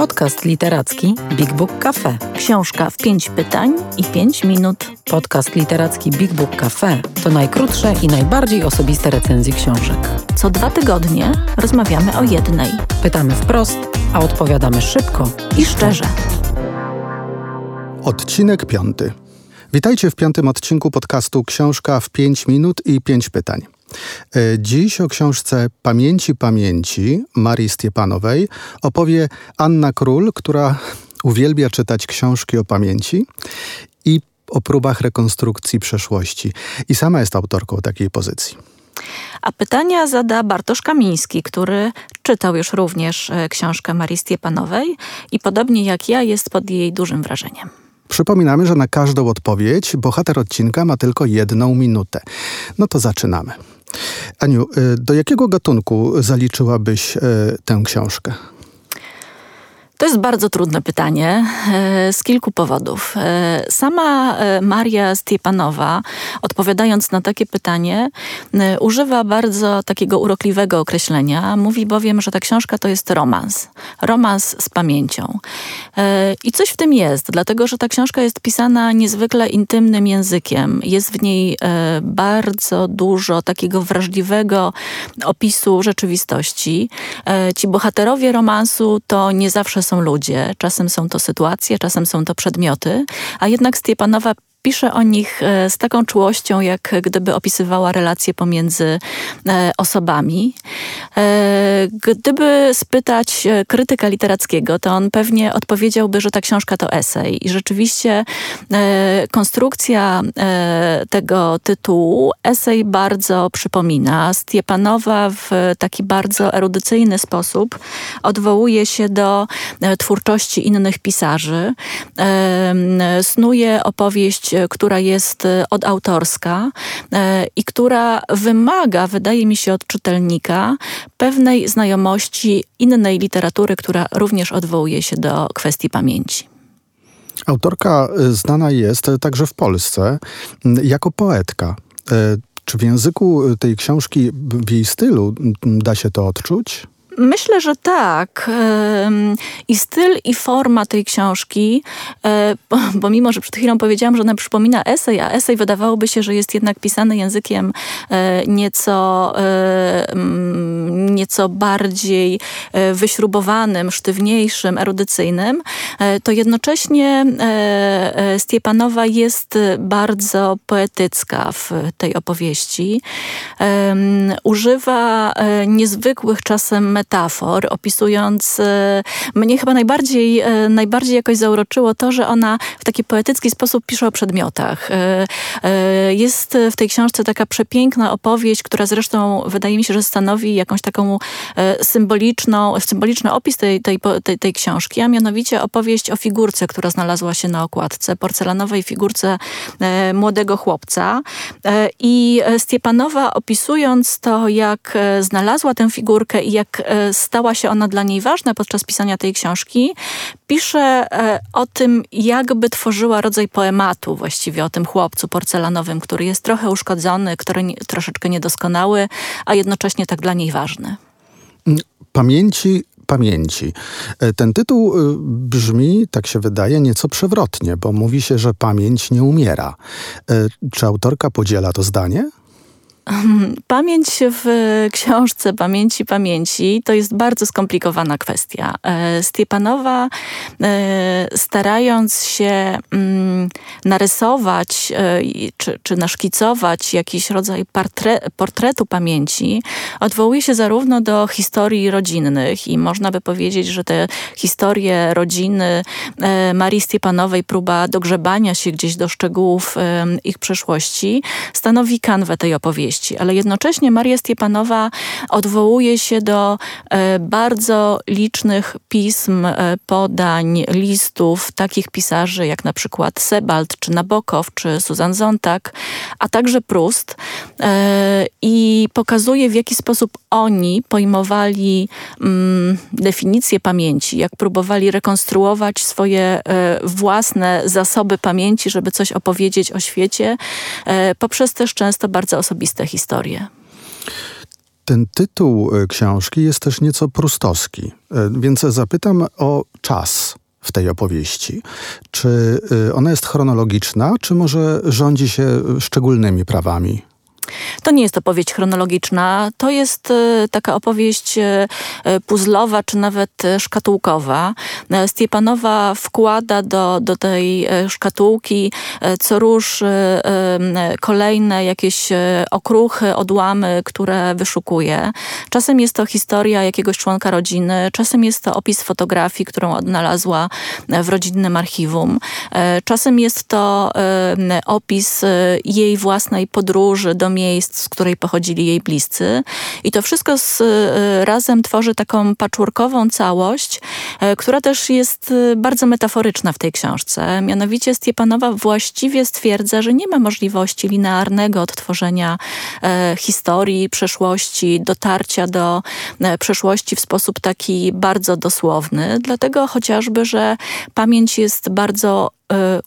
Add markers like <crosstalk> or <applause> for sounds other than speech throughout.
Podcast literacki Big Book Cafe. Książka w pięć pytań i pięć minut. Podcast literacki Big Book Cafe to najkrótsze i najbardziej osobiste recenzje książek. Co dwa tygodnie rozmawiamy o jednej. Pytamy wprost, a odpowiadamy szybko i szczerze. Odcinek piąty. Witajcie w piątym odcinku podcastu Książka w pięć minut i pięć pytań. E, dziś o książce Pamięci Pamięci Marii Stiepanowej opowie Anna Król, która uwielbia czytać książki o pamięci i o próbach rekonstrukcji przeszłości. I sama jest autorką takiej pozycji. A pytania zada Bartosz Kamiński, który czytał już również e, książkę Marii Stiepanowej i podobnie jak ja jest pod jej dużym wrażeniem. Przypominamy, że na każdą odpowiedź bohater odcinka ma tylko jedną minutę. No to zaczynamy. Aniu, y, do jakiego gatunku zaliczyłabyś y, tę książkę? To jest bardzo trudne pytanie e, z kilku powodów. E, sama e, Maria Stiepanowa, odpowiadając na takie pytanie, używa bardzo takiego urokliwego określenia. Mówi bowiem, że ta książka to jest romans. Romans z pamięcią. I coś w tym jest, dlatego że ta książka jest pisana niezwykle intymnym językiem. Jest w niej bardzo dużo takiego wrażliwego opisu rzeczywistości. Ci bohaterowie romansu to nie zawsze są ludzie, czasem są to sytuacje, czasem są to przedmioty, a jednak Stiepanowa pisze o nich e, z taką czułością, jak gdyby opisywała relacje pomiędzy e, osobami. E, gdyby spytać krytyka literackiego, to on pewnie odpowiedziałby, że ta książka to esej. I rzeczywiście konstrukcja tego tytułu esej bardzo przypomina. Stiepanowa w taki bardzo erudycyjny sposób odwołuje się do twórczości innych pisarzy. Snuje opowieść E, która jest e, odautorska e, i która wymaga, wydaje mi się, od czytelnika pewnej znajomości innej literatury, która również odwołuje się do kwestii pamięci. Autorka znana jest także w Polsce jako poetka. Czy w języku tej książki, w jej stylu, da się to odczuć? Myślę, że tak. I styl, i forma tej książki, e, bo mimo, że przed chwilą powiedziałam, że ona przypomina esej, a esej wydawałoby się, że jest jednak pisany językiem e, nieco, e, nieco bardziej wyśrubowanym, sztywniejszym, erudycyjnym, to jednocześnie Stiepanowa jest bardzo poetycka w tej opowieści. Używa niezwykłych czasem metafor, opisując, e, mnie chyba najbardziej, e, najbardziej jakoś zauroczyło to, że ona w taki poetycki sposób pisze o przedmiotach. E, jest w tej książce taka przepiękna opowieść, która zresztą wydaje mi się, że stanowi jakąś taką symboliczną, symboliczny opis tej, tej, tej, tej książki, a mianowicie opowieść o figurce, która znalazła się na okładce, porcelanowej figurce młodego chłopca. I Stiepanowa opisując to, jak znalazła tę figurkę i jak stała się ona dla niej ważna podczas pisania tej książki, pisze e, o tym, jakby tworzyła rodzaj poematu właściwie o tym chłopcu porcelanowym, który jest trochę uszkodzony, który troszeczkę niedoskonały, a jednocześnie tak dla niej ważny. Pamięci pamięci. E, ten tytuł brzmi, tak się wydaje, nieco przewrotnie, bo mówi się, że pamięć nie umiera. Czy autorka podziela to zdanie? <laughs> Pamięć w książce Pamięci Pamięci to jest bardzo skomplikowana kwestia. E, Stiepanowa e, starając się mm, narysować e, czy, czy naszkicować jakiś rodzaj portretu pamięci, odwołuje się zarówno do historii rodzinnych i można by powiedzieć, że te historie rodziny Marii Stiepanowej, próba dogrzebania się gdzieś do szczegółów ich przeszłości, stanowi kanwę tej opowieści ale jednocześnie Maria Stiepanowa odwołuje się do e, bardzo licznych pism, e, podań, listów takich pisarzy jak na przykład Sebald, czy Nabokow, czy Susan Zontag, a także Proust e, i pokazuje w jaki sposób oni pojmowali mm, definicję pamięci, jak próbowali rekonstruować swoje własne zasoby pamięci, żeby coś opowiedzieć o świecie, poprzez też często bardzo osobiste historię. ten tytuł e, książki jest też nieco prustowski, e, więc zapytam o czas w tej opowieści. Czy e, ona jest chronologiczna, czy może rządzi się szczególnymi prawami? To nie jest opowieść chronologiczna, to jest e, taka opowieść e, e, puzzlowa, czy nawet szkatułkowa. Stiepanowa wkłada do, do tej szkatułki co róż kolejne jakieś okruchy, odłamy, które wyszukuje. Czasem jest to historia jakiegoś członka rodziny, czasem jest to opis fotografii, którą odnalazła w rodzinnym archiwum. Czasem jest to opis jej własnej podróży do miejsc, z której pochodzili jej bliscy. I to wszystko z, e, razem tworzy taką patchworkową całość, e, która też jest e, bardzo metaforyczna w tej książce. Mianowicie Stiepanowa właściwie stwierdza, że nie ma możliwości linearnego odtworzenia historii, przeszłości, dotarcia do przeszłości w sposób taki bardzo dosłowny, dlatego chociażby, że pamięć jest bardzo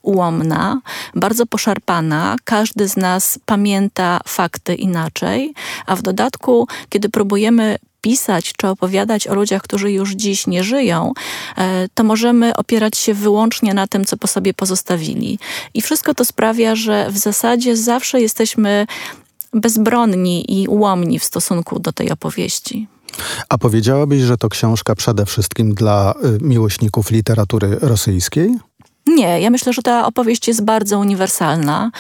ułomna, bardzo poszarpana. Każdy z nas pamięta fakty inaczej, a w dodatku, kiedy próbujemy pisać czy opowiadać o ludziach, którzy już dziś nie żyją, e, to możemy opierać się wyłącznie na tym, co po sobie pozostawili. I wszystko to sprawia, że w zasadzie zawsze jesteśmy bezbronni i ułomni w stosunku do tej opowieści. A powiedziałabyś, że to książka przede wszystkim dla y, miłośników literatury rosyjskiej? Nie, ja myślę, że ta opowieść jest bardzo uniwersalna.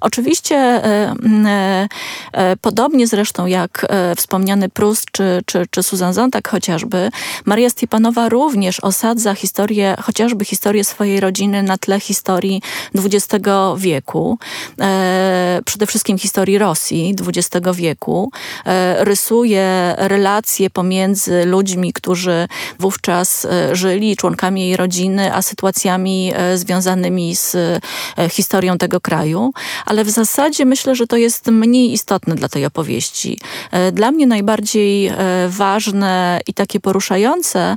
Oczywiście e, e, e, podobnie zresztą jak e, wspomniany Prust czy, czy, czy Susan Zontag chociażby, Maria Stepanowa również osadza historię, chociażby historię swojej rodziny na tle historii XX wieku, e, przede wszystkim historii Rosji XX wieku. E, rysuje relacje pomiędzy ludźmi, którzy wówczas żyli, członkami jej rodziny, a sytuacjami związanymi z e, historią tego kraju, ale w zasadzie myślę, że to jest mniej istotne dla tej opowieści. E, dla mnie najbardziej e, ważne i takie poruszające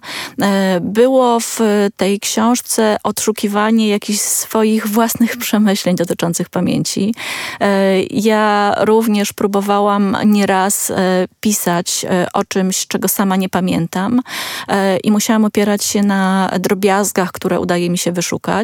było w tej książce odszukiwanie jakichś swoich własnych przemyśleń dotyczących pamięci. Ja również próbowałam nieraz pisać o czymś, czego sama nie pamiętam i musiałam opierać się na drobiazgach, które udaje mi się wyszukać.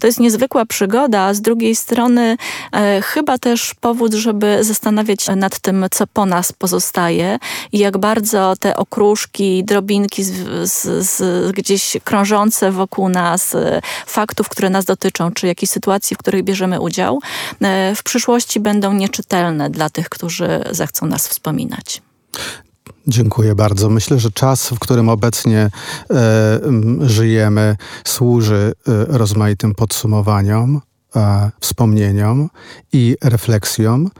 To jest niezwykła przygoda, a z drugiej strony e, chyba też powód, żeby zastanawiać się nad tym, co po nas pozostaje i jak bardzo te okruszki, drobinki z, z, z gdzieś krążące wokół nas, e, faktów, które nas dotyczą, czy jakichś sytuacji, w których bierzemy udział, e, w przyszłości będą nieczytelne dla tych, którzy zechcą nas wspominać. Dziękuję bardzo. Myślę, że czas, w którym obecnie e, żyjemy, służy e, rozmaitym podsumowaniom, e, wspomnieniom i refleksjom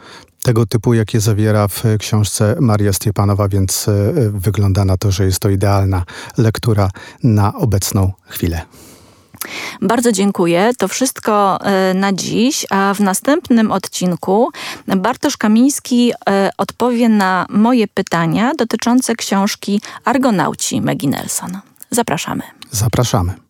tego typu, jakie zawiera w książce Maria Stiepanowa, więc e, wygląda na to, że jest to idealna lektura na obecną chwilę. Bardzo dziękuję. To wszystko e, na dziś, a w następnym odcinku Bartosz Kamiński e, odpowie na moje pytania dotyczące książki Argonauci Maggie Nelson. Zapraszamy. Zapraszamy.